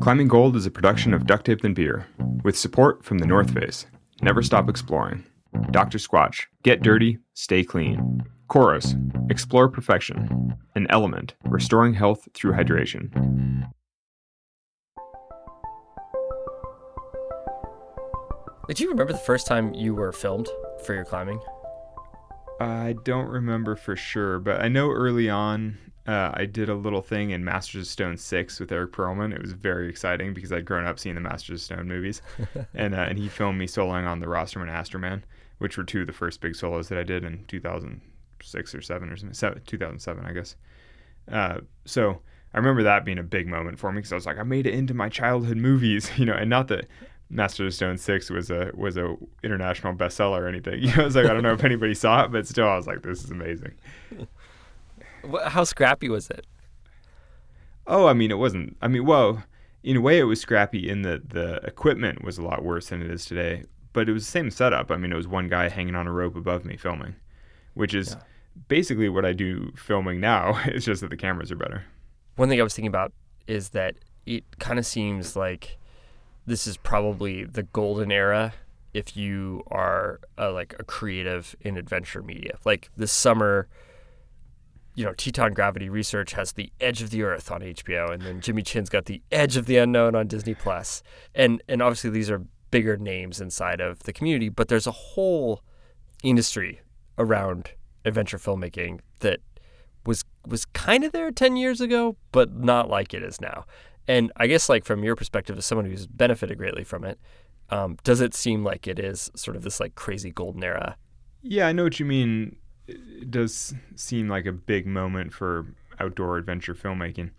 Climbing Gold is a production of Duct Tape and Beer, with support from the North Face. Never stop exploring. Dr. Squatch, get dirty, stay clean. Coros, explore perfection. An element, restoring health through hydration. Did you remember the first time you were filmed for your climbing? I don't remember for sure, but I know early on uh, I did a little thing in Masters of Stone 6 with Eric Perlman. It was very exciting because I'd grown up seeing the Masters of Stone movies. and, uh, and he filmed me soloing on the Rostrum and Astroman, which were two of the first big solos that I did in 2006 or 7 or something, 2007, I guess. Uh, so I remember that being a big moment for me because I was like, I made it into my childhood movies, you know, and not that Masters of Stone Six was a was a international bestseller or anything. You know, I was like, I don't know if anybody saw it, but still, I was like, this is amazing. How scrappy was it? Oh, I mean, it wasn't. I mean, well, in a way, it was scrappy in that the equipment was a lot worse than it is today. But it was the same setup. I mean, it was one guy hanging on a rope above me filming, which is yeah. basically what I do filming now. It's just that the cameras are better. One thing I was thinking about is that it kind of seems like this is probably the golden era if you are a, like a creative in adventure media. Like this summer, you know, Teton Gravity Research has The Edge of the Earth on HBO, and then Jimmy Chin's got The Edge of the Unknown on Disney Plus. And and obviously these are bigger names inside of the community, but there's a whole industry around adventure filmmaking that was was kind of there 10 years ago, but not like it is now. And I guess, like from your perspective, as someone who's benefited greatly from it, um, does it seem like it is sort of this like crazy golden era? Yeah, I know what you mean. It does seem like a big moment for outdoor adventure filmmaking.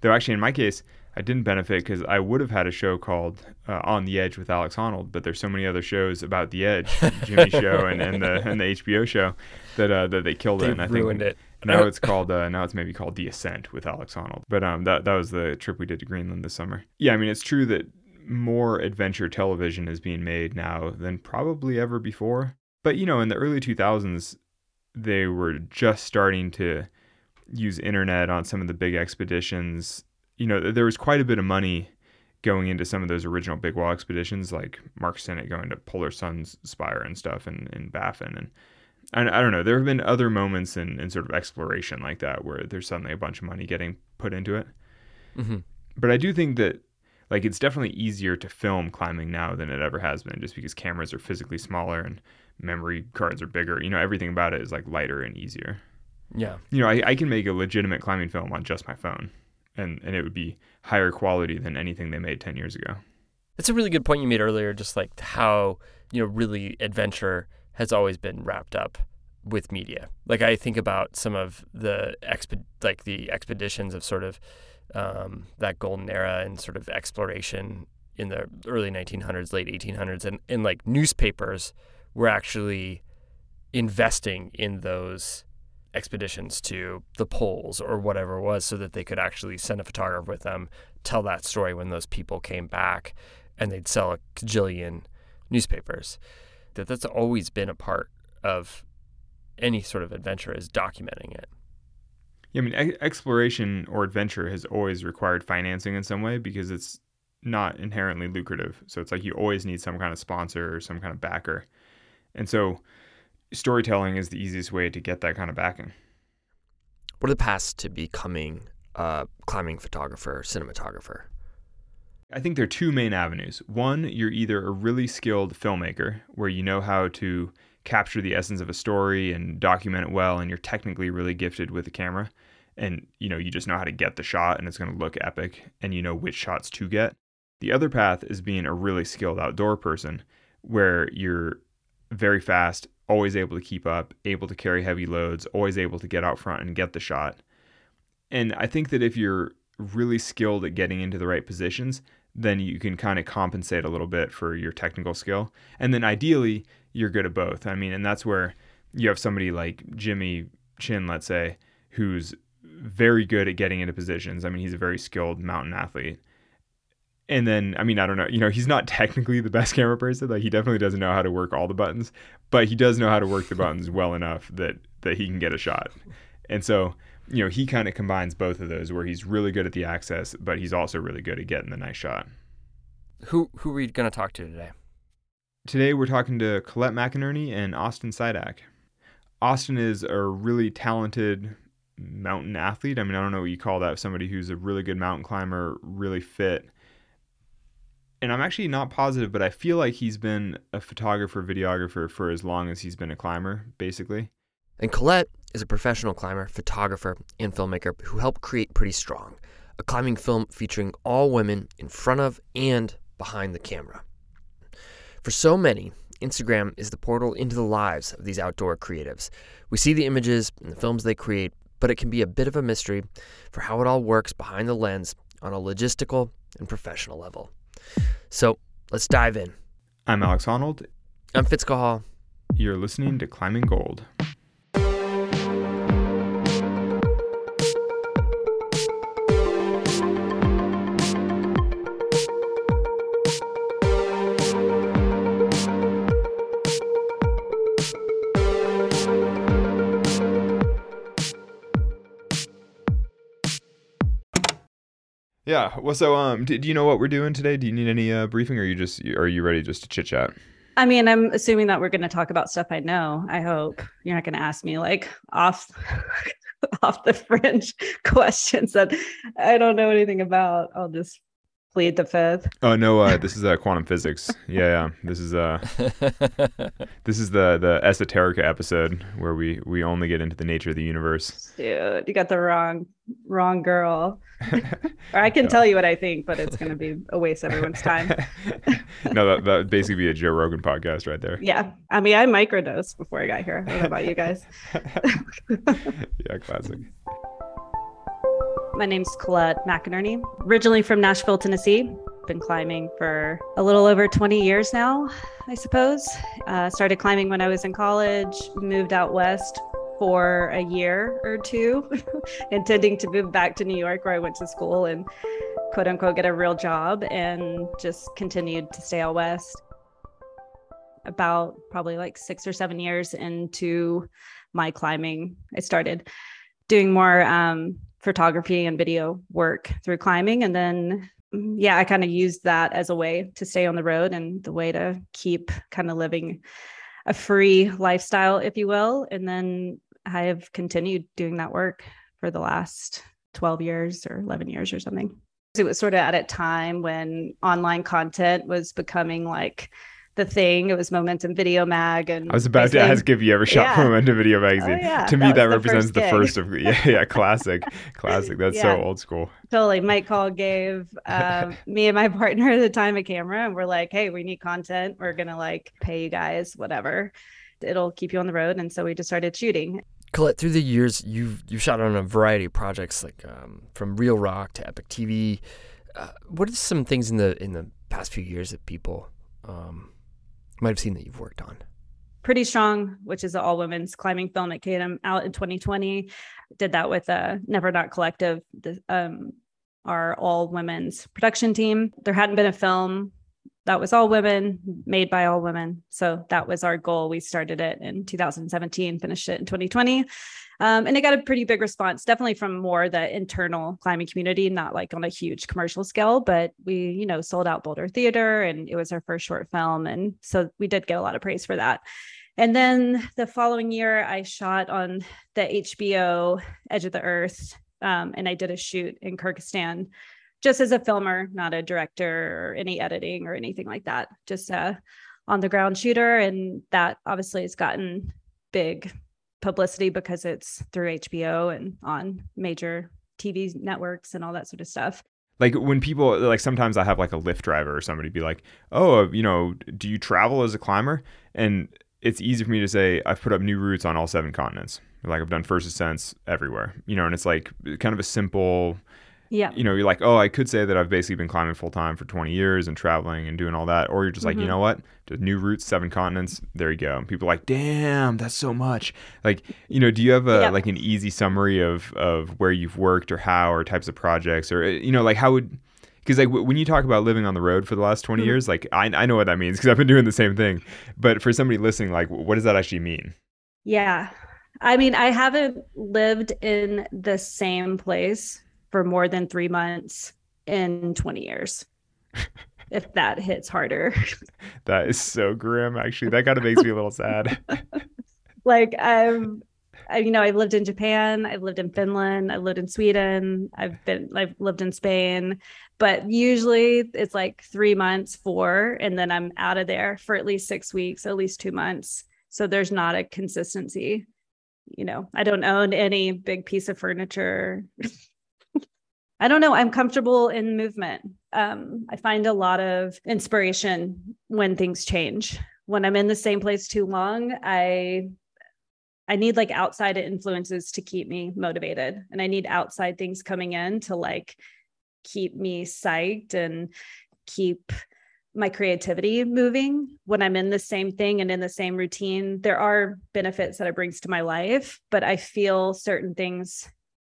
Though, actually, in my case, I didn't benefit because I would have had a show called uh, On the Edge with Alex Honnold, but there's so many other shows about the Edge, Jimmy show and, and the and the HBO show that uh, that they killed they it. And I ruined think, it now it's called uh, now it's maybe called the Ascent with Alex Honnold. But um, that that was the trip we did to Greenland this summer. Yeah, I mean it's true that more adventure television is being made now than probably ever before. But you know, in the early 2000s, they were just starting to use internet on some of the big expeditions. You know, there was quite a bit of money going into some of those original big wall expeditions, like Mark Synnott going to Polar Sun's Spire and stuff, and in Baffin and I, I don't know. There have been other moments in, in sort of exploration like that where there's suddenly a bunch of money getting put into it. Mm-hmm. But I do think that like it's definitely easier to film climbing now than it ever has been, just because cameras are physically smaller and memory cards are bigger. You know, everything about it is like lighter and easier. Yeah. You know, I, I can make a legitimate climbing film on just my phone, and and it would be higher quality than anything they made ten years ago. That's a really good point you made earlier, just like how you know really adventure has always been wrapped up with media. Like I think about some of the exp- like the expeditions of sort of um, that golden era and sort of exploration in the early 1900s, late 1800s, and, and like newspapers were actually investing in those expeditions to the poles or whatever it was so that they could actually send a photographer with them, tell that story when those people came back, and they'd sell a cajillion newspapers that that's always been a part of any sort of adventure is documenting it. Yeah, I mean, exploration or adventure has always required financing in some way because it's not inherently lucrative. So it's like you always need some kind of sponsor or some kind of backer. And so storytelling is the easiest way to get that kind of backing. What are the paths to becoming a climbing photographer, cinematographer? I think there are two main avenues. One, you're either a really skilled filmmaker where you know how to capture the essence of a story and document it well and you're technically really gifted with the camera and you know you just know how to get the shot and it's going to look epic and you know which shots to get. The other path is being a really skilled outdoor person where you're very fast, always able to keep up, able to carry heavy loads, always able to get out front and get the shot. And I think that if you're really skilled at getting into the right positions, then you can kind of compensate a little bit for your technical skill. And then ideally, you're good at both. I mean, and that's where you have somebody like Jimmy Chin, let's say, who's very good at getting into positions. I mean, he's a very skilled mountain athlete. And then, I mean, I don't know, you know, he's not technically the best camera person. Like, he definitely doesn't know how to work all the buttons, but he does know how to work the buttons well enough that that he can get a shot. And so, you know, he kind of combines both of those where he's really good at the access, but he's also really good at getting the nice shot. Who who are we going to talk to today? Today we're talking to Colette McInerney and Austin Siadak. Austin is a really talented mountain athlete. I mean, I don't know what you call that. Somebody who's a really good mountain climber, really fit. And I'm actually not positive, but I feel like he's been a photographer, videographer for as long as he's been a climber, basically. And Colette is a professional climber, photographer, and filmmaker who helped create Pretty Strong, a climbing film featuring all women in front of and behind the camera. For so many, Instagram is the portal into the lives of these outdoor creatives. We see the images and the films they create, but it can be a bit of a mystery for how it all works behind the lens on a logistical and professional level. So let's dive in. I'm Alex Honnold. I'm Fitz Cahall. You're listening to Climbing Gold. Yeah. Well, so um, do, do you know what we're doing today? Do you need any uh, briefing, or are you just are you ready just to chit chat? I mean, I'm assuming that we're going to talk about stuff I know. I hope you're not going to ask me like off off the fringe questions that I don't know anything about. I'll just plead the fifth. Oh no, uh, this is uh, quantum physics. Yeah, yeah. This is uh, this is the the esoterica episode where we we only get into the nature of the universe. Dude, you got the wrong wrong girl. or I can yeah. tell you what I think, but it's going to be a waste of everyone's time. no, that that would basically be a Joe Rogan podcast right there. Yeah, I mean, I microdosed before I got here. I don't know about you guys. yeah, classic. My name's Colette McInerney, originally from Nashville, Tennessee. Been climbing for a little over 20 years now, I suppose. Uh, started climbing when I was in college, moved out west for a year or two, intending to move back to New York where I went to school and quote unquote get a real job, and just continued to stay out west. About probably like six or seven years into my climbing, I started doing more um, photography and video work through climbing. And then, mm, yeah, I kind of used that as a way to stay on the road and the way to keep kind of living a free lifestyle, if you will. And then I have continued doing that work for the last 12 years or 11 years or something. It was sort of at a time when online content was becoming like the thing. It was Momentum Video Mag, and I was about to ask if you ever shot yeah. for Momentum Video Magazine. Oh, yeah. To me, that, that represents the first, the first, of yeah, yeah, classic, classic. That's yeah. so old school. Totally. Mike Call gave um, me and my partner at the time a camera, and we're like, "Hey, we need content. We're gonna like pay you guys whatever. It'll keep you on the road." And so we just started shooting. Colette, through the years, you've you've shot on a variety of projects, like um, from Real Rock to Epic TV. Uh, what are some things in the in the past few years that people um, might have seen that you've worked on? Pretty Strong, which is an all women's climbing film that came out in 2020. Did that with a Never Not Collective, um, our all women's production team. There hadn't been a film that was all women, made by all women. So that was our goal. We started it in 2017, finished it in 2020. Um, and it got a pretty big response, definitely from more the internal climbing community, not like on a huge commercial scale, but we, you know, sold out Boulder Theater and it was our first short film. And so we did get a lot of praise for that. And then the following year, I shot on the HBO Edge of the Earth um, and I did a shoot in Kyrgyzstan just as a filmer, not a director or any editing or anything like that, just a on the ground shooter. And that obviously has gotten big publicity because it's through HBO and on major TV networks and all that sort of stuff. Like when people like sometimes I have like a Lyft driver or somebody be like, "Oh, uh, you know, do you travel as a climber?" And it's easy for me to say I've put up new routes on all seven continents. Like I've done first ascents everywhere, you know, and it's like kind of a simple yeah. You know, you're like, oh, I could say that I've basically been climbing full time for 20 years and traveling and doing all that. Or you're just like, mm-hmm. you know what? Just new routes, seven continents. There you go. And people are like, damn, that's so much. Like, you know, do you have a yeah. like an easy summary of of where you've worked or how or types of projects or you know, like how would because like w- when you talk about living on the road for the last 20 mm-hmm. years, like I I know what that means because I've been doing the same thing. But for somebody listening, like, what does that actually mean? Yeah. I mean, I haven't lived in the same place for more than three months in 20 years. if that hits harder. That is so grim, actually. That kind of makes me a little sad. like I've I, you know, I've lived in Japan, I've lived in Finland, I've lived in Sweden, I've been I've lived in Spain, but usually it's like 3 months, 4 and then I'm out of there for at least 6 weeks, at least 2 months. So there's not a consistency. You know, I don't own any big piece of furniture. I don't know. I'm comfortable in movement. Um, I find a lot of inspiration when things change. When I'm in the same place too long, I I need like outside influences to keep me motivated, and I need outside things coming in to like keep me psyched and keep my creativity moving when I'm in the same thing and in the same routine. There are benefits that it brings to my life, but I feel certain things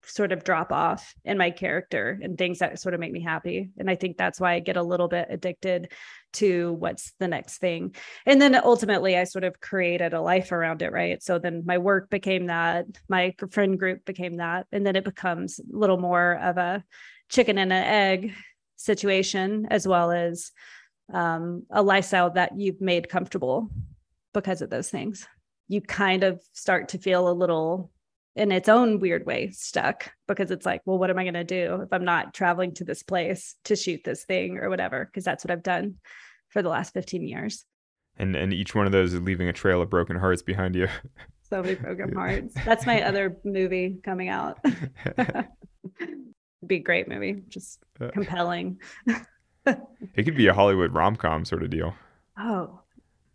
sort of drop off in my character and things that sort of make me happy. And I think that's why I get a little bit addicted to what's the next thing. And then ultimately, I sort of created a life around it, right? So then my work became that, my friend group became that. And then it becomes a little more of a chicken and an egg situation, as well as um, a lifestyle that you've made comfortable because of those things. You kind of start to feel a little in its own weird way stuck because it's like, well, what am I going to do if I'm not traveling to this place to shoot this thing or whatever? Because that's what I've done for the last 15 years. And and each one of those is leaving a trail of broken hearts behind you. So many broken hearts. That's my other movie coming out. be a great movie, just uh, compelling. it could be a Hollywood rom com sort of deal. Oh,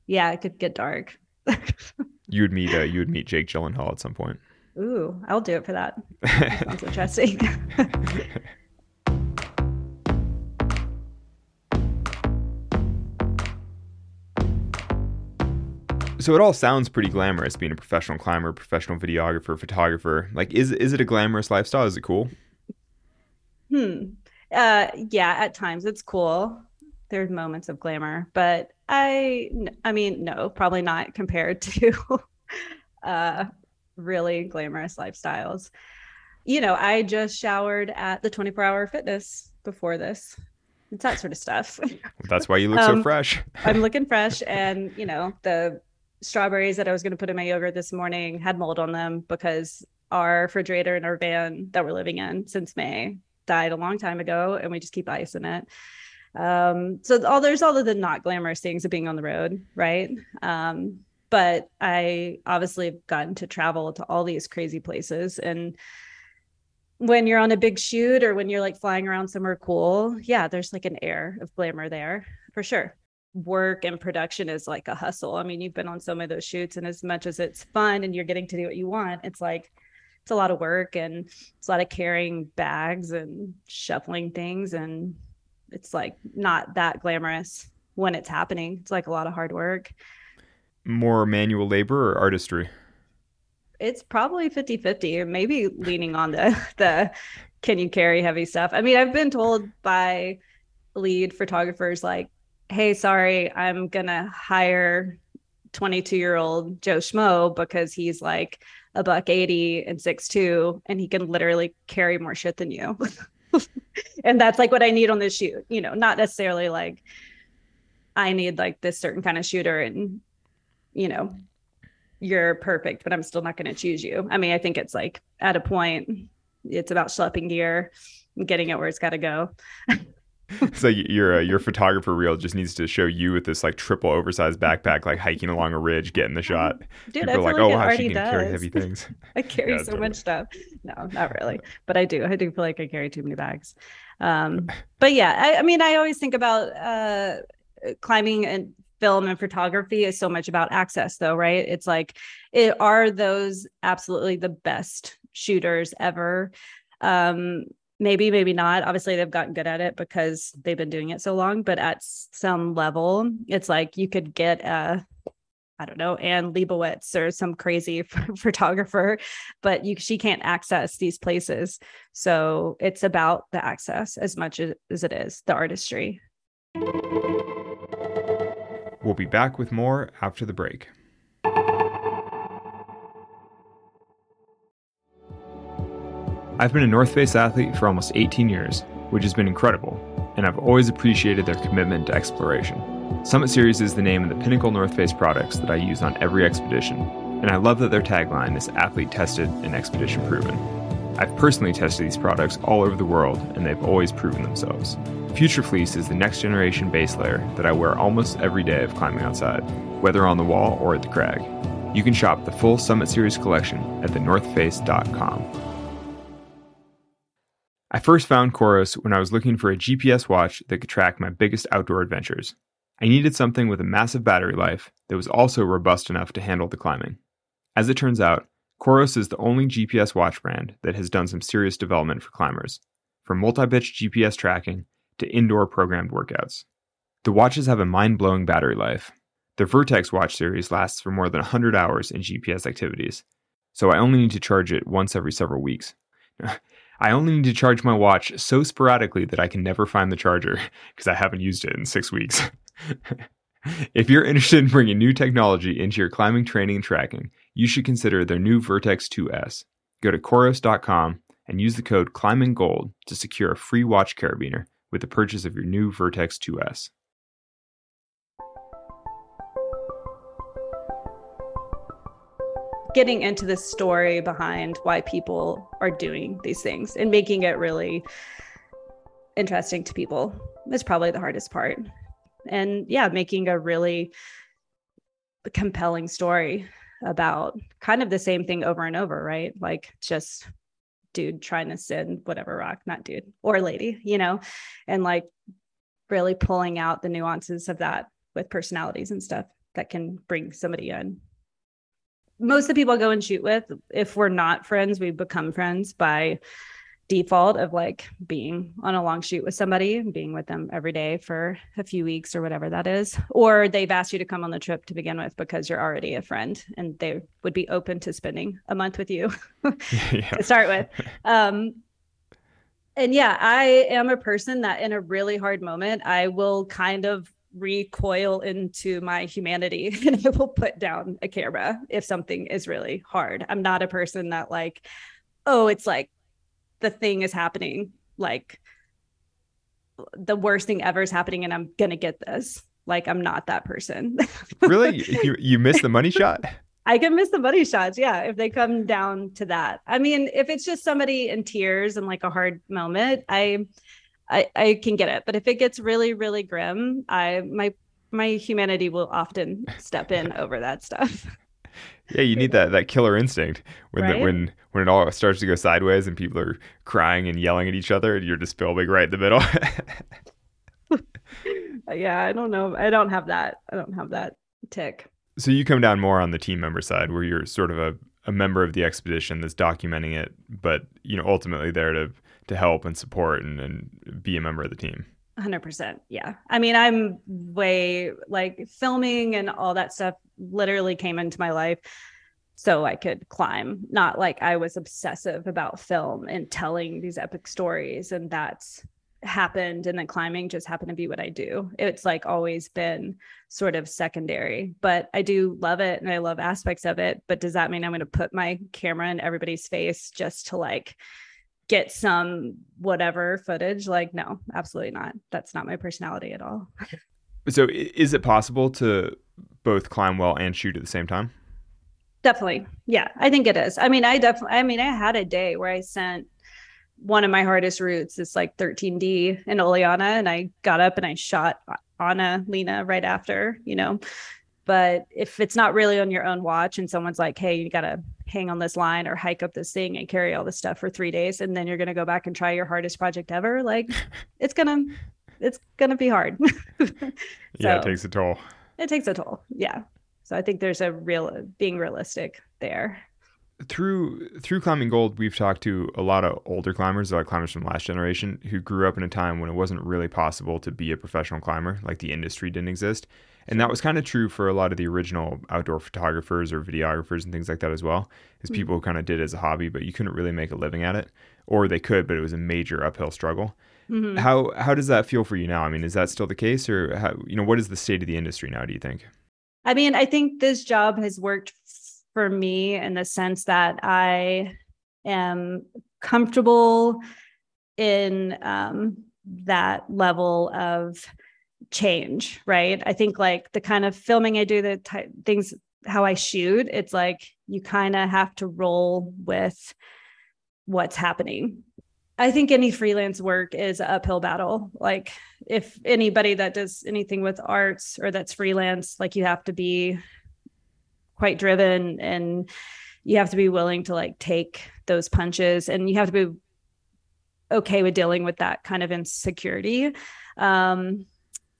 yeah, it could get dark. you would meet uh, you would meet Jake Gyllenhaal at some point. Ooh, I'll do it for that. that sounds interesting. so it all sounds pretty glamorous being a professional climber, professional videographer, photographer. Like is is it a glamorous lifestyle? Is it cool? Hmm. Uh yeah, at times it's cool. There's moments of glamour, but I I mean no, probably not compared to uh really glamorous lifestyles. You know, I just showered at the 24 hour fitness before this. It's that sort of stuff. That's why you look um, so fresh. I'm looking fresh. And, you know, the strawberries that I was going to put in my yogurt this morning had mold on them because our refrigerator in our van that we're living in since May died a long time ago and we just keep ice in it. Um, so all there's all of the not glamorous things of being on the road, right? Um, but I obviously have gotten to travel to all these crazy places. And when you're on a big shoot or when you're like flying around somewhere cool, yeah, there's like an air of glamour there for sure. Work and production is like a hustle. I mean, you've been on some of those shoots, and as much as it's fun and you're getting to do what you want, it's like it's a lot of work and it's a lot of carrying bags and shuffling things and it's like not that glamorous when it's happening. It's like a lot of hard work more manual labor or artistry? It's probably 50 50, maybe leaning on the, the can you carry heavy stuff. I mean, I've been told by lead photographers, like, hey, sorry, I'm going to hire 22 year old Joe Schmo because he's like a buck 80 and six two, and he can literally carry more shit than you. and that's like what I need on this shoot, you know, not necessarily like I need like this certain kind of shooter and you know, you're perfect, but I'm still not going to choose you. I mean, I think it's like at a point, it's about schlepping gear and getting it where it's got to go. so your uh, your photographer reel just needs to show you with this like triple oversized backpack, like hiking along a ridge, getting the shot. Dude, People I feel like, like, oh wow, she can does. carry heavy things. I carry yeah, so totally. much stuff. No, not really, but I do. I do feel like I carry too many bags. Um, but yeah, I, I mean, I always think about uh, climbing and film and photography is so much about access though right it's like it are those absolutely the best shooters ever um maybe maybe not obviously they've gotten good at it because they've been doing it so long but at some level it's like you could get a I don't know, Anne Leibovitz or some crazy photographer, but you she can't access these places. So it's about the access as much as, as it is the artistry. We'll be back with more after the break. I've been a North Face athlete for almost 18 years, which has been incredible, and I've always appreciated their commitment to exploration. Summit Series is the name of the pinnacle North Face products that I use on every expedition, and I love that their tagline is athlete tested and expedition proven. I've personally tested these products all over the world, and they've always proven themselves. Future Fleece is the next generation base layer that I wear almost every day of climbing outside, whether on the wall or at the crag. You can shop the full Summit Series collection at thenorthface.com. I first found Coros when I was looking for a GPS watch that could track my biggest outdoor adventures. I needed something with a massive battery life that was also robust enough to handle the climbing. As it turns out, Coros is the only GPS watch brand that has done some serious development for climbers, from multi pitch GPS tracking to indoor programmed workouts. The watches have a mind blowing battery life. The Vertex watch series lasts for more than 100 hours in GPS activities, so I only need to charge it once every several weeks. I only need to charge my watch so sporadically that I can never find the charger because I haven't used it in six weeks. if you're interested in bringing new technology into your climbing training and tracking, you should consider their new Vertex 2S. Go to Coros.com and use the code ClimbingGold to secure a free watch carabiner with the purchase of your new Vertex 2S. Getting into the story behind why people are doing these things and making it really interesting to people is probably the hardest part. And yeah, making a really compelling story about kind of the same thing over and over, right? Like just dude trying to sin whatever rock, not dude or lady, you know, and like really pulling out the nuances of that with personalities and stuff that can bring somebody in. Most of the people I go and shoot with, if we're not friends, we become friends by default of like being on a long shoot with somebody and being with them every day for a few weeks or whatever that is. Or they've asked you to come on the trip to begin with because you're already a friend and they would be open to spending a month with you to start with. Um and yeah i am a person that in a really hard moment i will kind of recoil into my humanity and I will put down a camera if something is really hard. I'm not a person that like, oh, it's like the thing is happening. Like the worst thing ever is happening and i'm gonna get this. Like i'm not that person. Really? You you miss the money shot? I can miss the money shots yeah if they come down to that. I mean if it's just somebody in tears and like a hard moment i i i can get it. But if it gets really really grim i my my humanity will often step in over that stuff yeah, you need that that killer instinct when right? the, when when it all starts to go sideways and people are crying and yelling at each other, and you're just filming right in the middle. Uh, yeah, I don't know. I don't have that. I don't have that tick. So you come down more on the team member side, where you're sort of a, a member of the expedition that's documenting it, but you know ultimately there to to help and support and, and be a member of the team. 100% yeah. I mean i'm way like filming and all that stuff literally came into my life so i could climb. Not like i was obsessive about film and telling these epic stories and that's happened and then climbing just happened to be what i do. It's like always been sort of secondary but i do love it and i love aspects of it but does that mean i'm going to put my camera in everybody's face just to like get some whatever footage like no absolutely not. That's not my personality at all. So is it possible to both climb well and shoot at the same time? Definitely. Yeah i think it is. I mean i definitely i mean i had a day where i sent one of my hardest routes is like 13d in Oliana and I got up and I shot Anna Lena right after, you know. But if it's not really on your own watch and someone's like, hey, you got to hang on this line or hike up this thing and carry all this stuff for three days, and then you're going to go back and try your hardest project ever, like it's going to, it's going to be hard. so, yeah, it takes a toll. It takes a toll. Yeah. So I think there's a real, being realistic there through through climbing gold we've talked to a lot of older climbers like climbers from last generation who grew up in a time when it wasn't really possible to be a professional climber like the industry didn't exist and that was kind of true for a lot of the original outdoor photographers or videographers and things like that as well is mm-hmm. people kind of did it as a hobby but you couldn't really make a living at it or they could but it was a major uphill struggle mm-hmm. how how does that feel for you now i mean is that still the case or how you know what is the state of the industry now do you think i mean i think this job has worked for me in the sense that I am comfortable in um, that level of change, right? I think like the kind of filming I do, the ty- things, how I shoot, it's like you kind of have to roll with what's happening. I think any freelance work is an uphill battle. Like if anybody that does anything with arts or that's freelance, like you have to be quite driven and you have to be willing to like take those punches and you have to be okay with dealing with that kind of insecurity. Um,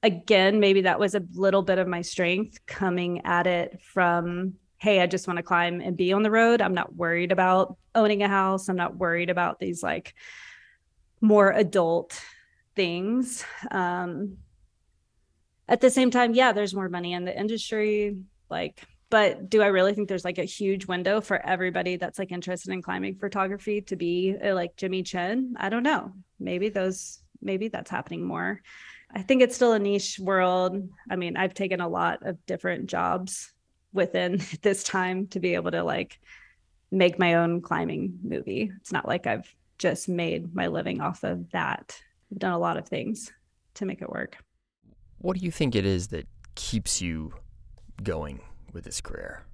again, maybe that was a little bit of my strength coming at it from, hey, I just want to climb and be on the road. I'm not worried about owning a house. I'm not worried about these like more adult things. Um, at the same time, yeah, there's more money in the industry. Like, but do I really think there's like a huge window for everybody that's like interested in climbing photography to be uh, like Jimmy Chin? I don't know. Maybe those, maybe that's happening more. I think it's still a niche world. I mean, I've taken a lot of different jobs within this time to be able to like make my own climbing movie. It's not like I've just made my living off of that. I've done a lot of things to make it work. What do you think it is that keeps you going with this career?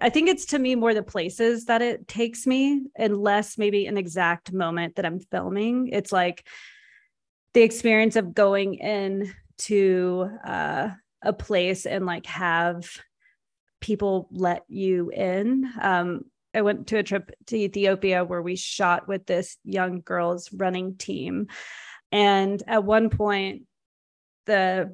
I think it's to me more the places that it takes me and less maybe an exact moment that I'm filming. It's like the experience of going in to uh, a place and like have people let you in. Um, I went to a trip to Ethiopia where we shot with this young girls running team. And at one point, the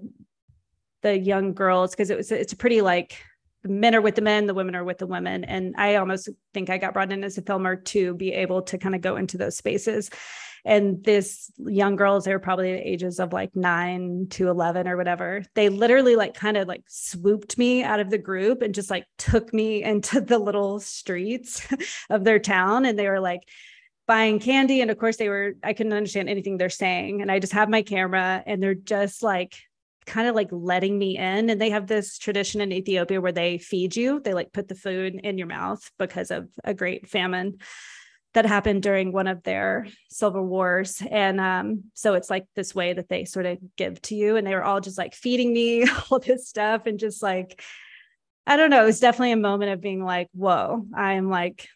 the young girls, because it was it's a pretty like the men are with the men, the women are with the women. And I almost think I got brought in as a filmer to be able to kind of go into those spaces and this young girls they were probably the ages of like 9 to 11 or whatever. They literally like kind of like swooped me out of the group and just like took me into the little streets of their town. And they were like buying candy. And of course they were i couldn't understand anything they're saying. And i just have my camera and they're just like kind of like letting me in. And they have this tradition in Ethiopia where they feed you. They like put the food in your mouth because of a great famine that happened during one of their civil wars. And um, so it's like this way that they sort of give to you and they were all just like feeding me all this stuff and just like i don't know it was definitely a moment of being like whoa i'm like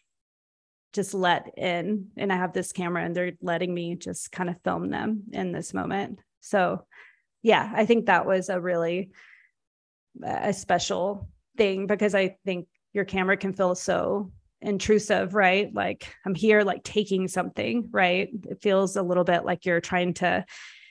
just let in and i have this camera and they're letting me just kind of film them in this moment. So yeah i think that was a really a special thing because i think your camera can feel so intrusive, right? Like I'm here, like taking something, right? It feels a little bit like you're trying to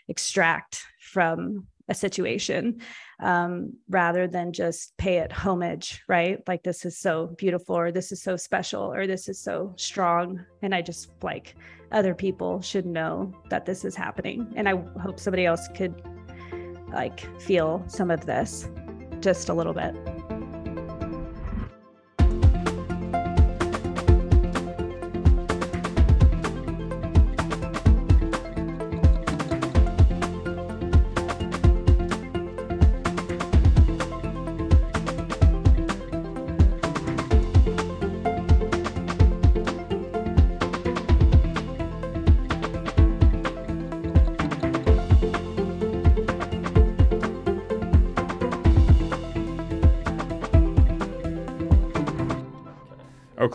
extract from a situation um, rather than just pay it homage, right? Like this is so beautiful, or this is so special, or this is so strong. And I just like other people should know that this is happening. And I hope somebody else could like feel some of this just a little bit.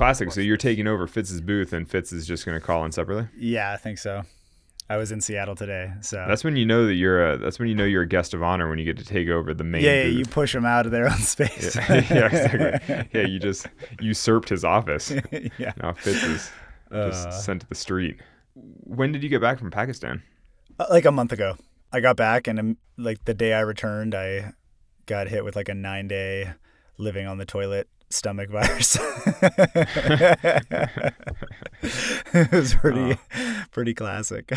Classic. So you're taking over Fitz's booth, and Fitz is just going to call in separately. Yeah, I think so. I was in Seattle today, so That's when you know that you're a. That's when you know you're a guest of honor when you get to take over the main. yeah, yeah, booth. you push them out of their own space. Yeah, yeah, exactly. Yeah, you just usurped his office. yeah. Now Fitz is just Uh, sent to the street. When did you get back from Pakistan? Uh, like a month ago, I got back, and um, like the day I returned, I got hit with like a nine day living on the toilet stomach virus. it was pretty, pretty classic.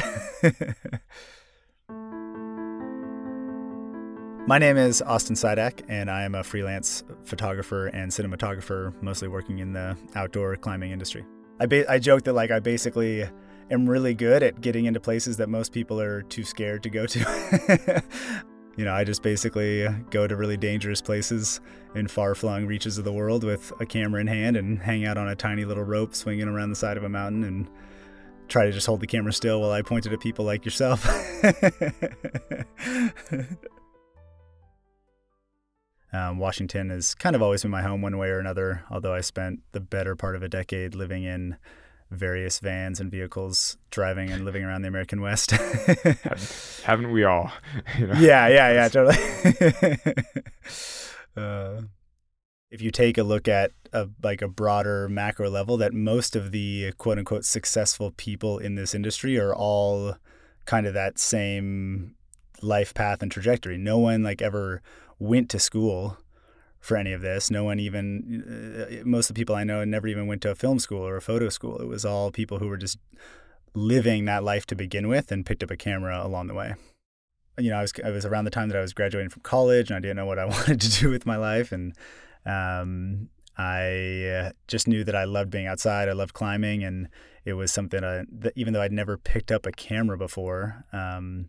My name is Austin Siadak, and I am a freelance photographer and cinematographer, mostly working in the outdoor climbing industry. I, ba- I joke that like I basically am really good at getting into places that most people are too scared to go to. you know, I just basically go to really dangerous places in far-flung reaches of the world with a camera in hand and hang out on a tiny little rope swinging around the side of a mountain and try to just hold the camera still while I pointed at people like yourself. um, Washington has kind of always been my home one way or another, although I spent the better part of a decade living in various vans and vehicles driving and living around the American West. Haven't we all? You know? Yeah, yeah, yeah, totally. uh, if you take a look at a, like a broader macro level, that most of the quote unquote successful people in this industry are all kind of that same life path and trajectory. No one like ever went to school for any of this. No one even, uh, most of the people I know never even went to a film school or a photo school. It was all people who were just living that life to begin with and picked up a camera along the way. You know, I was I was around the time that I was graduating from college and I didn't know what I wanted to do with my life and um, I uh, just knew that I loved being outside. I loved climbing, and it was something I, that even though I'd never picked up a camera before, um,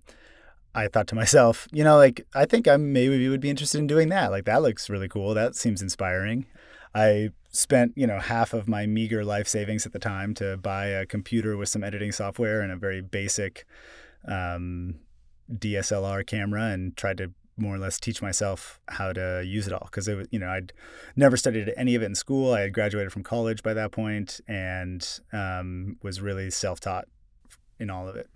I thought to myself, you know, like I think I maybe would be interested in doing that. Like that looks really cool. That seems inspiring. I spent, you know, half of my meager life savings at the time to buy a computer with some editing software and a very basic um, DSLR camera and tried to more or less teach myself how to use it all because it was, you know, I'd never studied any of it in school. I had graduated from college by that point and um, was really self-taught in all of it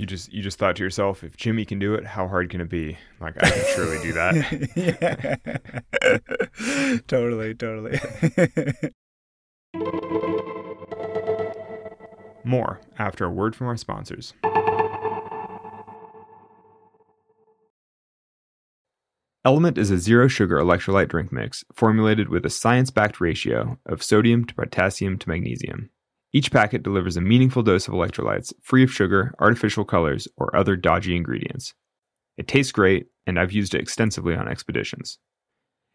you just you just thought to yourself, if Jimmy can do it, how hard can it be? Like I can surely do that. yeah. totally, totally. More after a word from our sponsors. Element is a zero sugar electrolyte drink mix formulated with a science backed ratio of sodium to potassium to magnesium. Each packet delivers a meaningful dose of electrolytes, free of sugar, artificial colors, or other dodgy ingredients. It tastes great, and I've used it extensively on expeditions.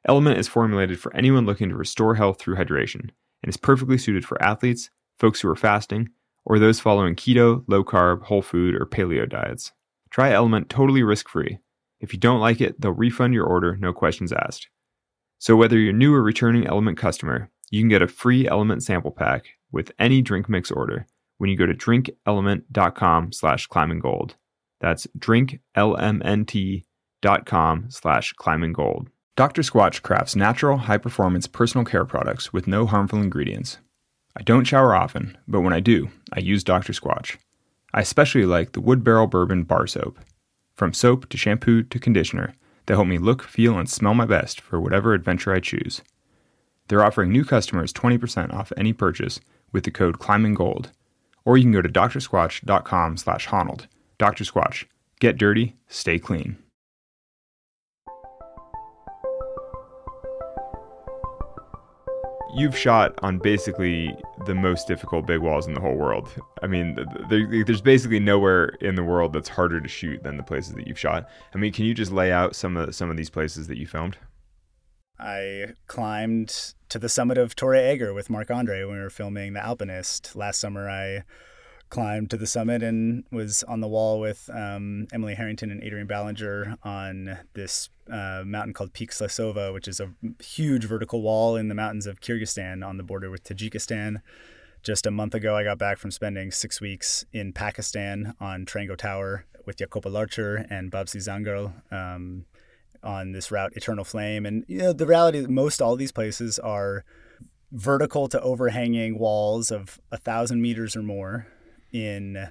Element is formulated for anyone looking to restore health through hydration, and is perfectly suited for athletes, folks who are fasting, or those following keto, low carb, whole food, or paleo diets. Try Element totally risk free. If you don't like it, they'll refund your order, no questions asked. So, whether you're new or returning Element customer, you can get a free Element sample pack with any drink mix order when you go to drinkelement.com slash climbinggold. That's drinklmnt.com slash climbinggold. Dr. Squatch crafts natural, high-performance personal care products with no harmful ingredients. I don't shower often, but when I do, I use Dr. Squatch. I especially like the Wood Barrel Bourbon Bar Soap. From soap to shampoo to conditioner, they help me look, feel, and smell my best for whatever adventure I choose. They're offering new customers 20% off any purchase with the code ClimbingGold. Or you can go to drsquatch.com slash Honnold. Dr. Squatch. Get dirty, stay clean. You've shot on basically the most difficult big walls in the whole world. I mean, there, there's basically nowhere in the world that's harder to shoot than the places that you've shot. I mean, can you just lay out some of some of these places that you filmed? I climbed to the summit of Torre Egger with Marc Andre when we were filming The Alpinist. Last summer, I climbed to the summit and was on the wall with um, Emily Harrington and Adrian Ballinger on this uh, mountain called Peak Slesova, which is a huge vertical wall in the mountains of Kyrgyzstan on the border with Tajikistan. Just a month ago, I got back from spending six weeks in Pakistan on Trango Tower with Jacopo Larcher and Babsi Zangerl. Um, on this route, Eternal Flame. And you know, the reality is most all these places are vertical to overhanging walls of a thousand meters or more in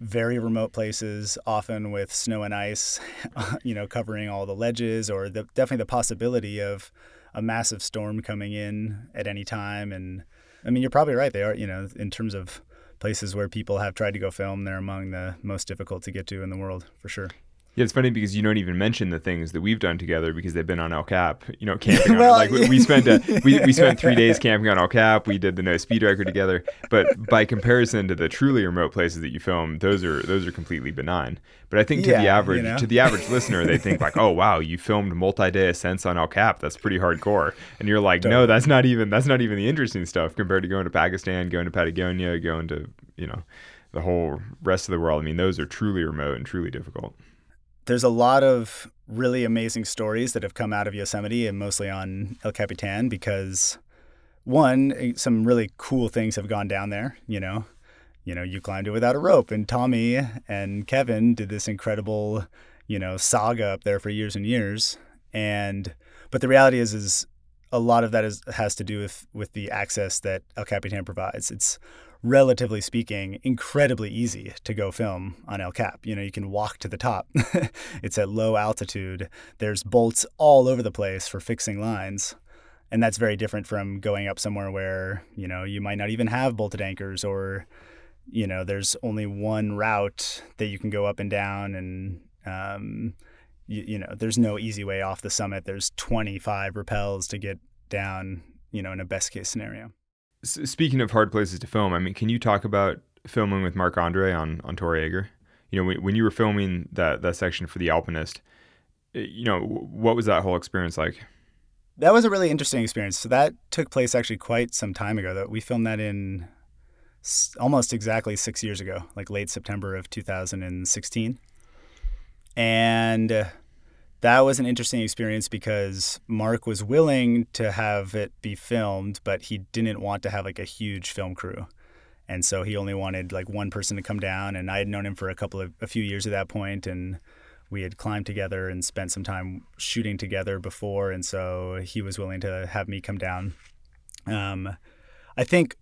very remote places, often with snow and ice, you know, covering all the ledges, or the, definitely the possibility of a massive storm coming in at any time. And I mean, you're probably right. They are, you know, in terms of places where people have tried to go film, they're among the most difficult to get to in the world for sure. Yeah, it's funny because you don't even mention the things that we've done together because they've been on El Cap. You know, camping. well, on, like we, we spent a, we, we spent three days camping on El Cap. We did the Nose speed record together. But by comparison to the truly remote places that you film, those are those are completely benign. But I think to yeah, the average you know? to the average listener, they think like, oh wow, you filmed multi-day ascents on El Cap. That's pretty hardcore. And you're like, totally. no, that's not even that's not even the interesting stuff compared to going to Pakistan, going to Patagonia, going to you know the whole rest of the world. I mean, those are truly remote and truly difficult there's a lot of really amazing stories that have come out of Yosemite and mostly on El Capitan because one, eh, some really cool things have gone down there, you know. you know, you climbed it without a rope. And Tommy and Kevin did this incredible, you know, saga up there for years and years. And but the reality is, is a lot of that is has to do with with the access that El Capitan provides. It's relatively speaking, incredibly easy to go film on El Cap. You know, you can walk to the top. it's at low altitude. There's bolts all over the place for fixing lines. And that's very different from going up somewhere where, you know, you might not even have bolted anchors or, you know, there's only one route that you can go up and down and, um, you, you know, there's no easy way off the summit. There's 25 rappels to get down, you know, in a best case scenario speaking of hard places to film, I mean, can you talk about filming with Marc Andre on on Torre Egger? You know, when, when you were filming that that section for The Alpinist, eh, you know, what was that whole experience like? That was a really interesting experience. So that took place actually quite some time ago. That we filmed that in almost exactly six years ago, like late September of 2016, and uh, that was an interesting experience because Marc was willing to have it be filmed, but he didn't want to have like a huge film crew. And so he only wanted like one person to come down. And I had known him for a couple of a few years at that point, and we had climbed together and spent some time shooting together before. And so he was willing to have me come down. Um, I think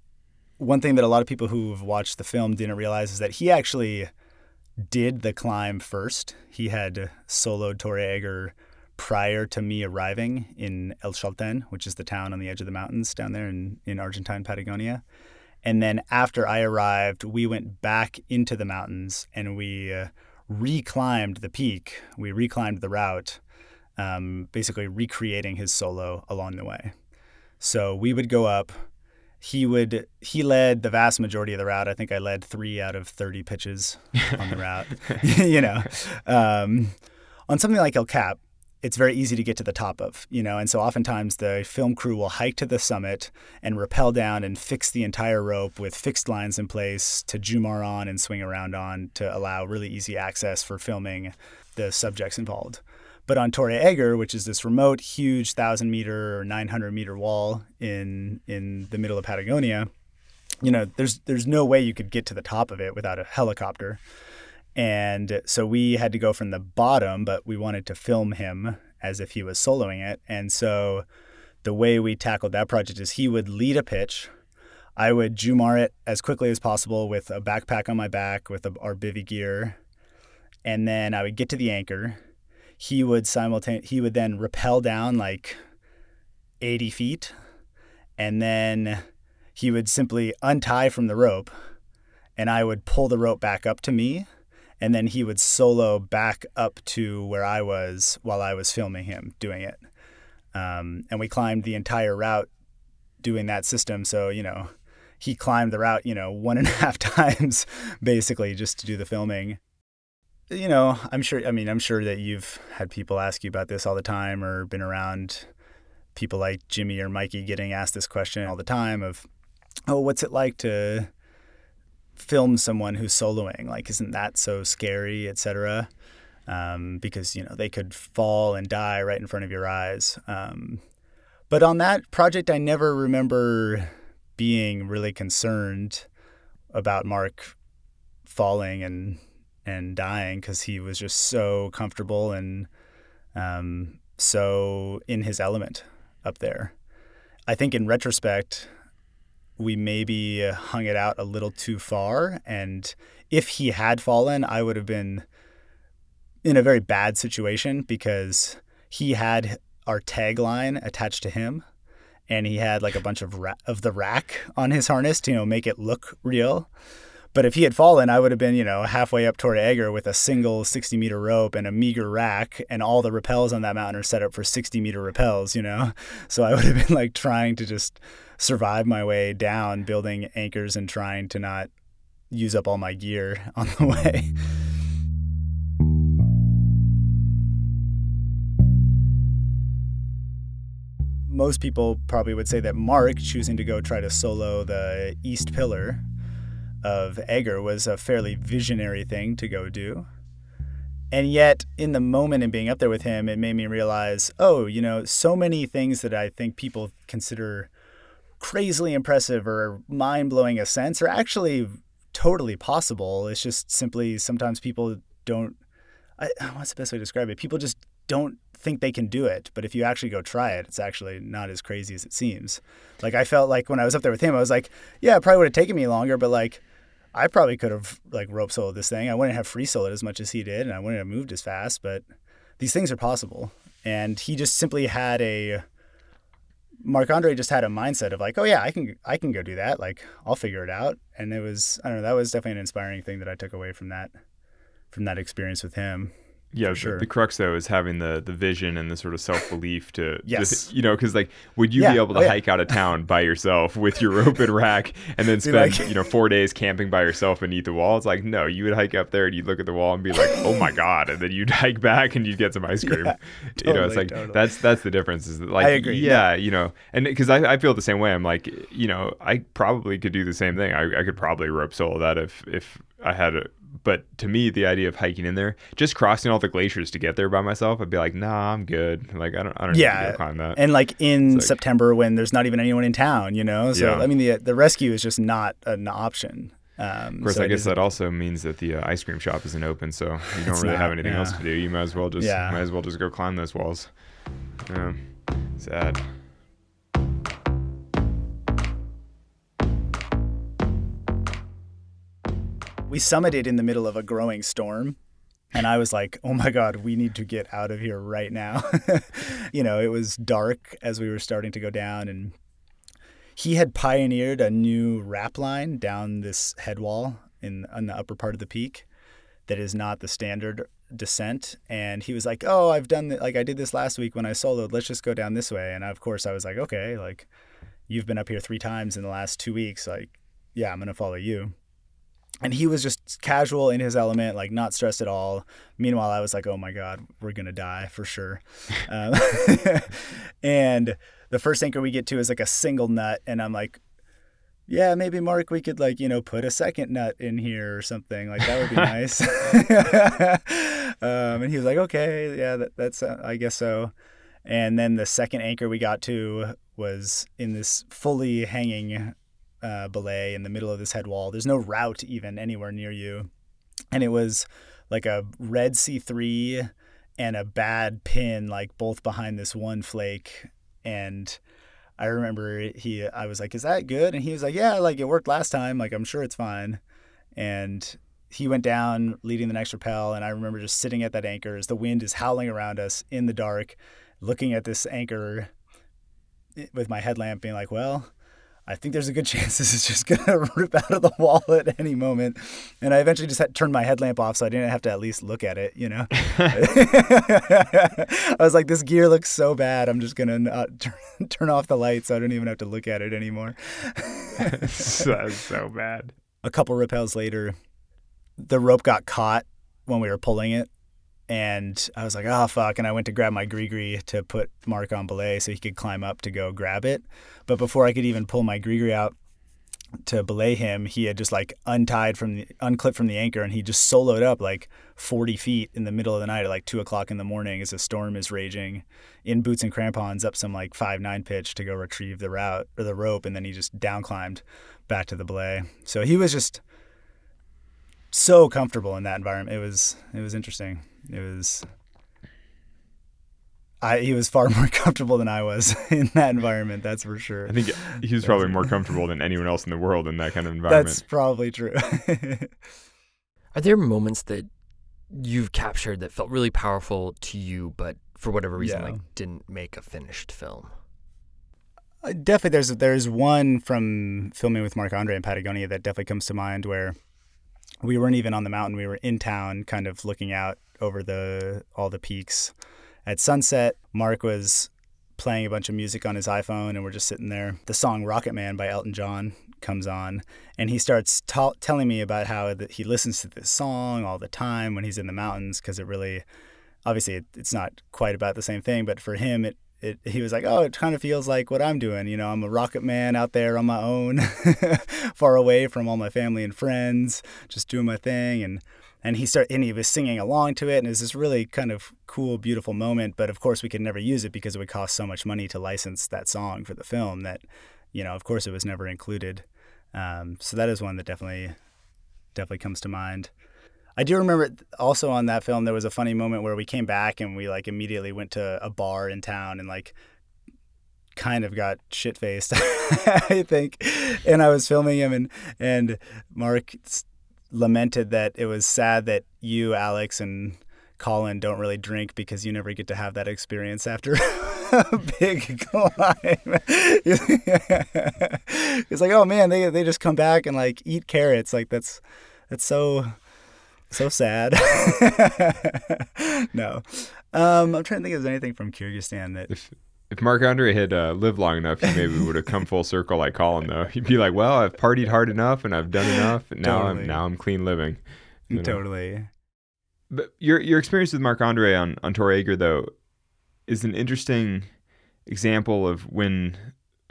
one thing that a lot of people who've watched the film didn't realize is that he actually did the climb first. He had soloed Torre Egger prior to me arriving in El Chalten, which is the town on the edge of the mountains down there in, in Argentine Patagonia. And then after I arrived, we went back into the mountains and we uh, reclimbed the peak. We reclimbed the route, um, basically recreating his solo along the way. So we would go up, he would he led the vast majority of the route. I think I led three out of thirty pitches on the route. you know, um, on something like El Cap, it's very easy to get to the top of, you know, and so oftentimes the film crew will hike to the summit and rappel down and fix the entire rope with fixed lines in place to Jumar on and swing around on to allow really easy access for filming the subjects involved. But on Torre Egger, which is this remote, huge thousand meter or nine hundred meter wall in in the middle of Patagonia, you know, there's there's no way you could get to the top of it without a helicopter. And so we had to go from the bottom, but we wanted to film him as if he was soloing it. And so the way we tackled that project is he would lead a pitch. I would Jumar it as quickly as possible with a backpack on my back with a, our bivy gear. And then I would get to the anchor he would simultane he would then rappel down like 80 feet and then he would simply untie from the rope and I would pull the rope back up to me and then he would solo back up to where I was while I was filming him doing it. Um, and we climbed the entire route doing that system. So, you know, he climbed the route, you know, one and a half times basically just to do the filming you know, I'm sure. I mean, I'm sure that you've had people ask you about this all the time, or been around people like Jimmy or Mikey getting asked this question all the time of, "Oh, what's it like to film someone who's soloing? Like, isn't that so scary, etc." Um, because you know they could fall and die right in front of your eyes. Um, but on that project, I never remember being really concerned about Marc falling and and dying because he was just so comfortable and um, so in his element up there. I think in retrospect, we maybe hung it out a little too far. And if he had fallen, I would have been in a very bad situation because he had our tagline attached to him and he had like a bunch of ra- of the rack on his harness to you know make it look real but if he had fallen, I would have been, you know, halfway up Torre Egger with a single 60 meter rope and a meager rack, and all the rappels on that mountain are set up for 60 meter rappels, you know? So I would have been like trying to just survive my way down, building anchors and trying to not use up all my gear on the way. Most people probably would say that Marc choosing to go try to solo the East Pillar of Egger was a fairly visionary thing to go do. And yet, in the moment and being up there with him, it made me realize oh, you know, so many things that I think people consider crazily impressive or mind blowing ascents are actually totally possible. It's just simply sometimes people don't. I, what's the best way to describe it? People just don't think they can do it. But if you actually go try it, it's actually not as crazy as it seems. Like I felt like when I was up there with him, I was like, yeah, it probably would have taken me longer, but like I probably could have like rope soloed this thing. I wouldn't have free soloed as much as he did, and I wouldn't have moved as fast. But these things are possible, and he just simply had a Marc Andre just had a mindset of like, oh yeah, I can I can go do that. Like I'll figure it out. And it was I don't know that was definitely an inspiring thing that I took away from that from that experience with him. Yeah, sure. the, the crux though is having the the vision and the sort of self belief to, Yes. to- you know, because like, would you Yeah, be able to oh, yeah. hike out of town by yourself with your rope and rack and then spend like- you know four days camping by yourself beneath the wall? It's like no, you would hike up there and you'd look at the wall and be like, oh my god, and then you'd hike back and you'd get some ice cream. Yeah, you know, it's like totally. that's that's the difference. Is that, like, I agree, Yeah, you know, and because I, I feel the same way. I'm like, you know, I probably could do the same thing. I, I could probably rope solo that if if I had a but to me, the idea of hiking in there, just crossing all the glaciers to get there by myself, I'd be like, nah, I'm good. Like I don't, I don't need to Yeah, climb that. And like in like- September when there's not even anyone in town, you know. So Yeah. I mean the the rescue is just not an option. Um, of course, so I guess that also means that the uh, ice cream shop isn't open, so you don't really have anything yeah. else to do. You might as well just, Yeah. might as well just go climb those walls. Yeah, sad. We summited in the middle of a growing storm and i was like oh my god we need to get out of here right now. You know it was dark as we were starting to go down and he had pioneered a new rap line down this headwall in on the upper part of the peak that is not the standard descent and he was like oh i've done th- like i did this last week when i soloed let's just go down this way and of course i was like okay like you've been up here three times in the last two weeks like yeah i'm gonna follow you and he was just casual in his element, like not stressed at all. Meanwhile, I was like, "Oh my god, we're gonna die for sure." um, and the first anchor we get to is like a single nut, and I'm like, "Yeah, maybe Marc, we could like you know put a second nut in here or something. Like that would be nice." um, and he was like, "Okay, yeah, that, that's uh, I guess so." And then the second anchor we got to was in this fully hanging uh, belay in the middle of this head wall. There's no route even anywhere near you. And it was like a red C3 and a bad pin, like both behind this one flake. And I remember he, I was like, is that good? And he was like, yeah, like it worked last time. Like, I'm sure it's fine. And he went down leading the next rappel. And I remember just sitting at that anchor as the wind is howling around us in the dark, looking at this anchor with my headlamp being like, well, I think there's a good chance this is just gonna rip out of the wall at any moment. And I eventually just had turned my headlamp off so I didn't have to at least look at it, you know. I was like, this gear looks so bad. I'm just gonna not turn, turn off the light so I don't even have to look at it anymore. so, so bad. a couple rappels later, the rope got caught when we were pulling it. And I was like, oh, fuck. And I went to grab my gree to put Marc on belay so he could climb up to go grab it. But before I could even pull my gree out to belay him, he had just like untied from the, unclipped from the anchor and he just soloed up like 40 feet in the middle of the night at like two o'clock in the morning as a storm is raging in boots and crampons up some like five, nine pitch to go retrieve the route or the rope. And then he just down climbed back to the belay. So he was just so comfortable in that environment. It was it was interesting. It was I he was far more comfortable than I was in that environment, that's for sure. I think he was probably more comfortable than anyone else in the world in that kind of environment. That's probably true. Are there moments that you've captured that felt really powerful to you, but for whatever reason, Yeah. like didn't make a finished film? Uh, definitely there's there's one from filming with Marc Andre in Patagonia that definitely comes to mind where we weren't even on the mountain, we were in town kind of looking out over the all the peaks. At sunset, Marc was playing a bunch of music on his iPhone and we're just sitting there. The song Rocket Man by Elton John comes on and he starts ta- telling me about how he listens to this song all the time when he's in the mountains because it really obviously it, it's not quite about the same thing but for him it it, he was like, oh, it kind of feels like what I'm doing. You know, I'm a rocket man out there on my own, far away from all my family and friends, just doing my thing. And and he started and he was singing along to it, and it was this really kind of cool, beautiful moment. But of course, we could never use it because it would cost so much money to license that song for the film that, you know, of course, it was never included. Um, so that is one that definitely definitely comes to mind. I do remember also on that film there was a funny moment where we came back and we like immediately went to a bar in town and like kind of got shit faced, I think. And I was filming him and and Marc lamented that it was sad that you, Alex, and Colin don't really drink because you never get to have that experience after a big climb. It's like, oh man, they they just come back and like eat carrots. Like that's that's so so sad. no, um, I'm trying to think if there's anything from Kyrgyzstan that. If, if Marc Andre had uh, lived long enough, he maybe would have come full circle like Colin. Though he'd be like, "Well, I've partied hard enough and I've done enough, and now totally. I'm now I'm clean living." You know? Totally. But your your experience with Marc Andre on on Tor Egger though is an interesting example of when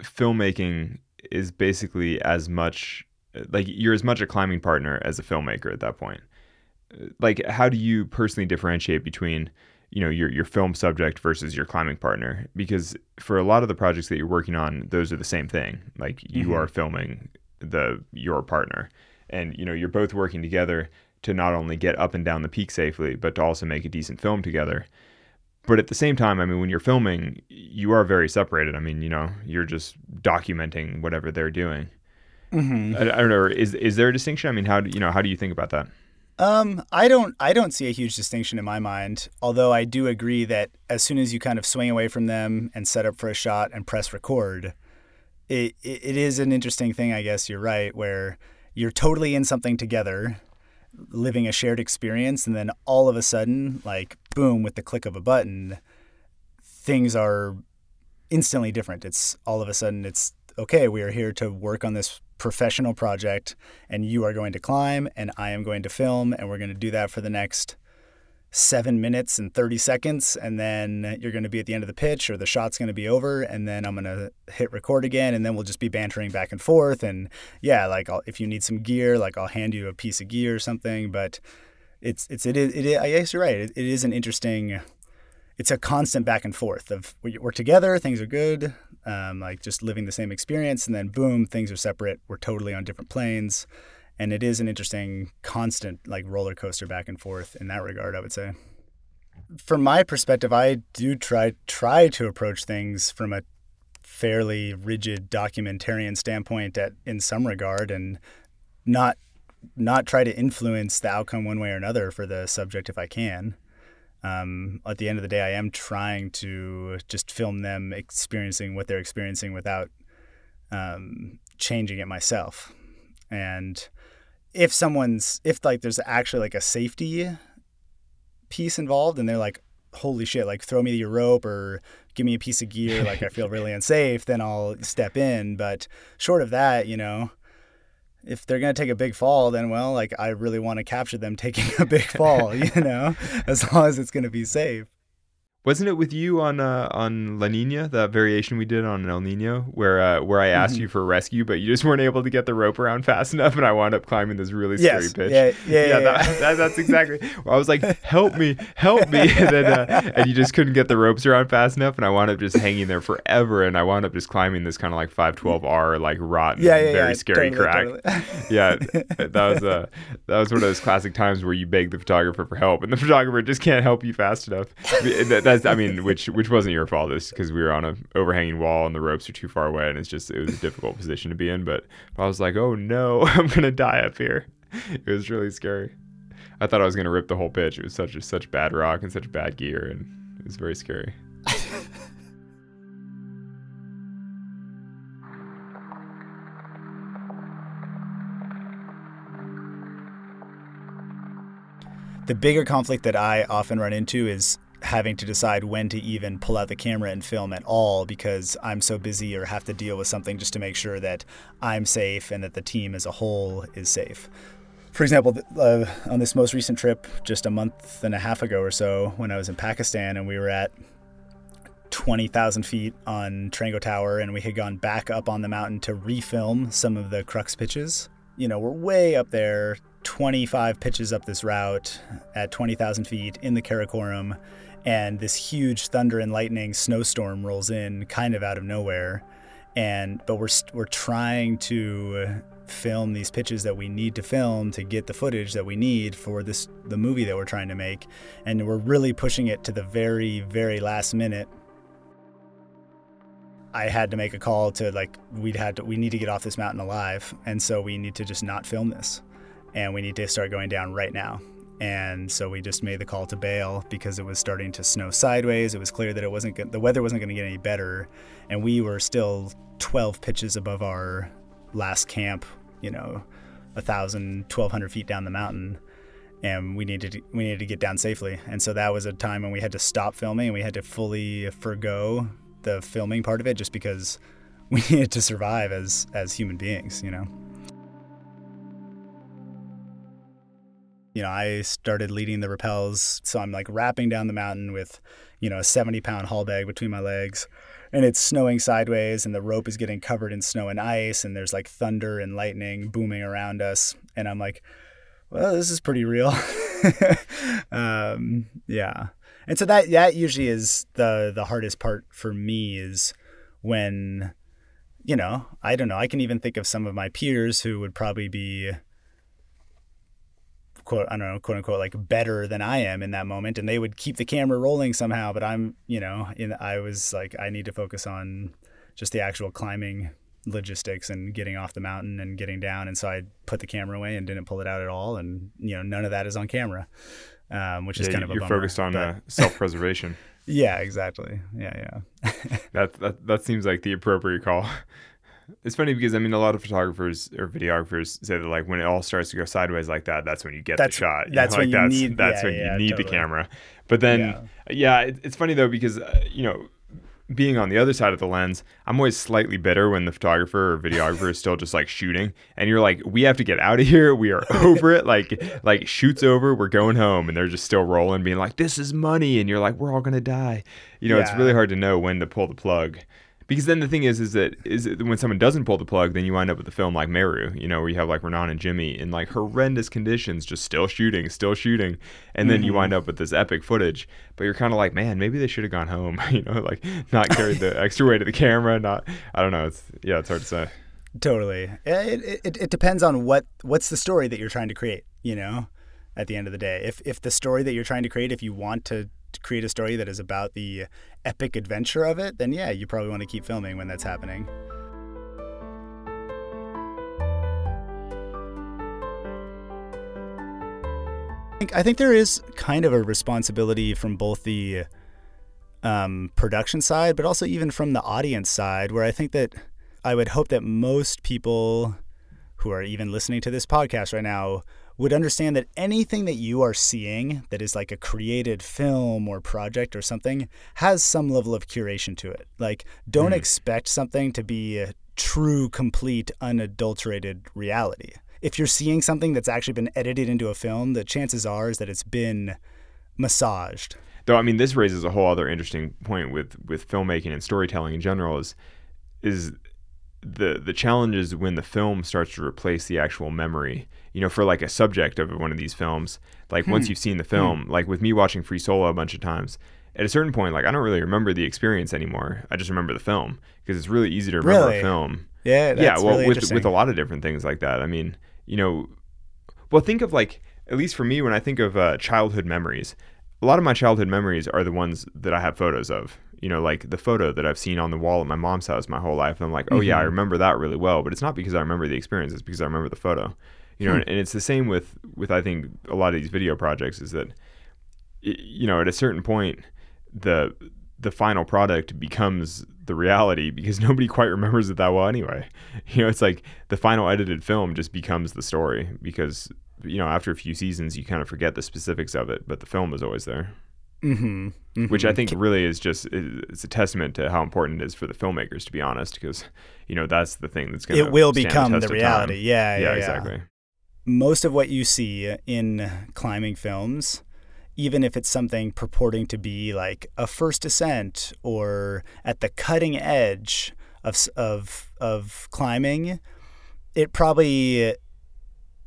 filmmaking is basically as much like you're as much a climbing partner as a filmmaker at that point. Like, how do you personally differentiate between you know your your film subject versus your climbing partner? Because for a lot of the projects that you're working on, those are the same thing. Like you mm-hmm. are filming the your partner, and you know you're both working together to not only get up and down the peak safely, but to also make a decent film together. But at the same time, I mean, when you're filming, you are very separated. I mean, you know, you're just documenting whatever they're doing. Mm-hmm. I, I, don't know. Is is there a distinction? I mean, how do you know? How do you think about that? Um, I don't. I don't see a huge distinction in my mind. Although I do agree that as soon as you kind of swing away from them and set up for a shot and press record, it it, it is an interesting thing. I guess you're right, where you're totally in something together living a shared experience and then all of a sudden like boom with the click of a button things are instantly different it's all of a sudden it's okay we are here to work on this professional project and you are going to climb and I am going to film and we're going to do that for the next seven minutes and 30 seconds and then you're going to be at the end of the pitch or the shot's going to be over and then i'm going to hit record again and then we'll just be bantering back and forth and yeah like I'll, if you need some gear like i'll hand you a piece of gear or something but it's it's it is, i guess you're right it, it is an interesting it's a constant back and forth of we're together things are good um, like just living the same experience and then boom things are separate. We're totally on different planes. And it is an interesting constant like roller coaster back and forth in that regard i would say. From my perspective i do try try to approach things from a fairly rigid documentarian standpoint at in some regard and not not try to influence the outcome one way or another for the subject if i can um, at the end of the day i am trying to just film them experiencing what they're experiencing without um, changing it myself. And if someone's if like there's actually like a safety piece involved and they're like holy shit like throw me your rope or give me a piece of gear like i feel really unsafe then i'll step in. But short of that you know if they're going to take a big fall then well like i really want to capture them taking a big fall you know as long as it's going to be safe wasn't it with you on uh, on La Nina, that variation we did on El Nino, where uh, where I asked mm-hmm. you for rescue, but you just weren't able to get the rope around fast enough, and I wound up climbing this really scary pitch. Yeah, yeah, yeah. yeah, that, that, that's exactly. I was like, "Help me, help me!" and then uh, and you just couldn't get the ropes around fast enough, and I wound up just hanging there forever, and I wound up just climbing this kind of like 512R, like rotten, yeah, yeah, very yeah, scary totally, crack. Totally. yeah, that was uh, that was one of those classic times where you beg the photographer for help, and the photographer just can't help you fast enough. That's, I mean, which which wasn't your fault. It's because we were on a overhanging wall and the ropes are too far away, and it's just it was a difficult position to be in. But I was like, oh no, I'm gonna die up here. It was really scary. I thought I was gonna rip the whole pitch. It was such a, such bad rock and such bad gear, and it was very scary. the bigger conflict that I often run into is having to decide when to even pull out the camera and film at all because I'm so busy or have to deal with something just to make sure that I'm safe and that the team as a whole is safe. For example, uh, on this most recent trip, just a month and a half ago or so, when I was in Pakistan and we were at 20,000 feet on Trango Tower and we had gone back up on the mountain to refilm some of the crux pitches. You know, we're way up there, 25 pitches up this route at 20,000 feet in the Karakoram and this huge thunder and lightning snowstorm rolls in kind of out of nowhere. And but we're we're trying to film these pitches that we need to film to get the footage that we need for this the movie that we're trying to make. And we're really pushing it to the very very last minute. I had to make a call to like we'd had to we need to get off this mountain alive. And so we need to just not film this. And we need to start going down right now and so we just made the call to bail because it was starting to snow sideways. It was clear that it wasn't go- the weather wasn't going to get any better, and we were still 12 pitches above our last camp. You know, a thousand, 1,200 feet down the mountain, and we needed to, we needed to get down safely. And so that was a time when we had to stop filming and we had to fully forego the filming part of it just because we needed to survive as as human beings. You know. You know, I started leading the rappels. So I'm like rapping down the mountain with, you know, a 70 pound haul bag between my legs. And it's snowing sideways, and the rope is getting covered in snow and ice, and there's like thunder and lightning booming around us. And I'm like, well, this is pretty real. um, yeah. And so that that usually is the the hardest part for me is when, you know, I don't know. I can even think of some of my peers who would probably be quote I don't know quote unquote like better than I am in that moment, and they would keep the camera rolling somehow. But I'm you know in I was like I need to focus on just the actual climbing logistics and getting off the mountain and getting down, and so I put the camera away and didn't pull it out at all, and you know none of that is on camera, um, which yeah, is kind of a you're bummer, focused on but- uh, self-preservation. yeah, exactly. Yeah, yeah. that, that that seems like the appropriate call. It's funny because I mean a lot of photographers or videographers say that like when it all starts to go sideways like that, that's when you get That's- the shot. You that's know, when like, you that's, need- That's yeah, when yeah, you need the camera. But then, Yeah. yeah, it, it's funny though because uh, you know, being on the other side of the lens, I'm always slightly bitter when the photographer or videographer is still just like shooting, and you're like, we have to get out of here. We are over it. Like like shoots over, we're going home, and they're just still rolling, being like, this is money, and you're like, we're all gonna die. You know, it's really hard to know when to pull the plug. Because then the thing is, is that is it, when someone doesn't pull the plug, then you wind up with a film like Meru, you know, where you have like Renan and Jimmy in like horrendous conditions, just still shooting, still shooting, and then you mm-hmm. wind up with this epic footage. But you're kind of like, man, maybe they should have gone home, you know, like not carried the extra weight of the camera, not, I don't know, it's yeah, it's hard to say. Totally. Eh, it, it, it depends on what what's the story that you're trying to create, you know, at the end of the day. If if the story that you're trying to create, if you want to create a story that is about the epic adventure of it, then yeah, you probably want to keep filming when that's happening. I think, there is kind of a responsibility from both the um, production side, but also even from the audience side, where I think that I would hope that most people who are even listening to this podcast right now would understand that anything that you are seeing that is like a created film or project or something has some level of curation to it. Like, don't Mhm. expect something to be a true, complete, unadulterated reality. If you're seeing something that's actually been edited into a film, the chances are is that it's been massaged. Though I mean, this raises a whole other interesting point with with filmmaking and storytelling in general is is the the challenge is when the film starts to replace the actual memory. You know, for like a subject of one of these films, like once Hmm. you've seen the film, like with me watching Free Solo a bunch of times, at a certain point, like I don't really remember the experience anymore. I just remember the film because it's really easy to remember Really? a film. Yeah, that's yeah, well, really with with a lot of different things like that. I mean, you know, well, think of like at least for me when I think of uh, childhood memories, a lot of my childhood memories are the ones that I have photos of. You know, like the photo that I've seen on the wall at my mom's house my whole life. And I'm like, oh yeah, I Mhm. remember that really well. But it's not because I remember the experience; it's because I remember the photo. You know, Hmm. and, and it's the same with with I think a lot of these video projects is that, you know, at a certain point, the the final product becomes the reality because nobody quite remembers it that well anyway. You know, it's like the final edited film just becomes the story because you know after a few seasons you kind of forget the specifics of it, but the film is always there, hmm which I think really is just it's a testament to how important it is for the filmmakers to be honest because you know that's the thing that's going to it will become the reality. Yeah, Yeah, yeah, yeah, exactly. Most of what you see in climbing films, even if it's something purporting to be like a first ascent or at the cutting edge of of of climbing, it probably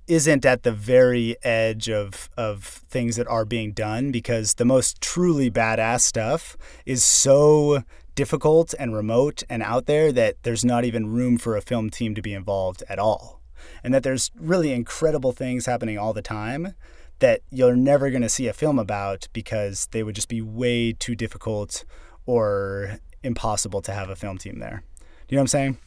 isn't at the very edge of of things that are being done because the most truly badass stuff is so difficult and remote and out there that there's not even room for a film team to be involved at all. and that there's really incredible things happening all the time that you're never going to see a film about because they would just be way too difficult or impossible to have a film team there. Do you know what I'm saying?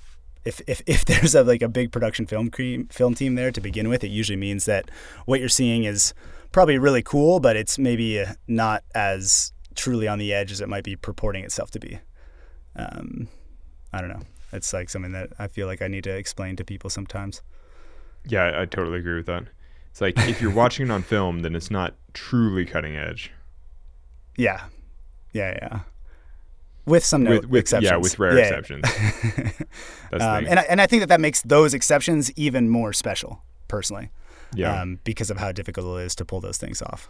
If, if, if there's a like a big production film cream, film team there to begin with, it usually means that what you're seeing is probably really cool, but it's maybe not as truly on the edge as it might be purporting itself to be. Um, I don't know. It's like something that I feel like I need to explain to people sometimes. Yeah, I totally agree with that. It's like if you're watching it on film, then it's not truly cutting edge. Yeah, yeah, yeah. With some no with, with, exceptions. Yeah, with rare Yeah. exceptions. That's the Um, thing. and I, and I think that that makes those exceptions even more special, personally, yeah. um, because of how difficult it is to pull those things off.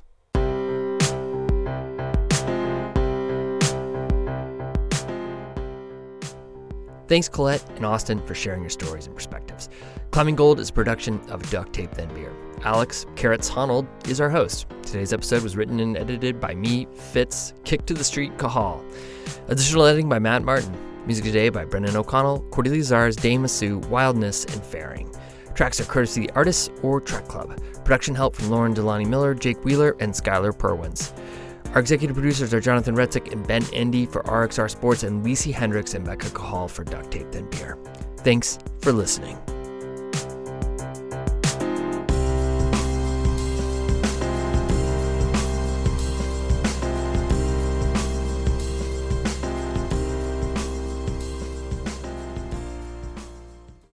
Thanks, Colette and Austin, for sharing your stories and perspectives. Climbing Gold is a production of Duct Tape Then Beer. Alex Carrots Honnold is our host. Today's episode was written and edited by me, Fitz, Kick to the Street Cahall. Additional editing by Matt Martin. Music today by Brendan O'Connell, Cordelia Zars, Dame Masu, Wildness, and Faring. Tracks are courtesy of the artists or Trek Club. Production help from Lauren Delaney Miller, Jake Wheeler, and Skylar Perwins. Our executive producers are Jonathan Retzik and Ben Endy for RXR Sports and Lisi Hendricks and Becca Cahall for Duct Tape Then Beer. Thanks for listening.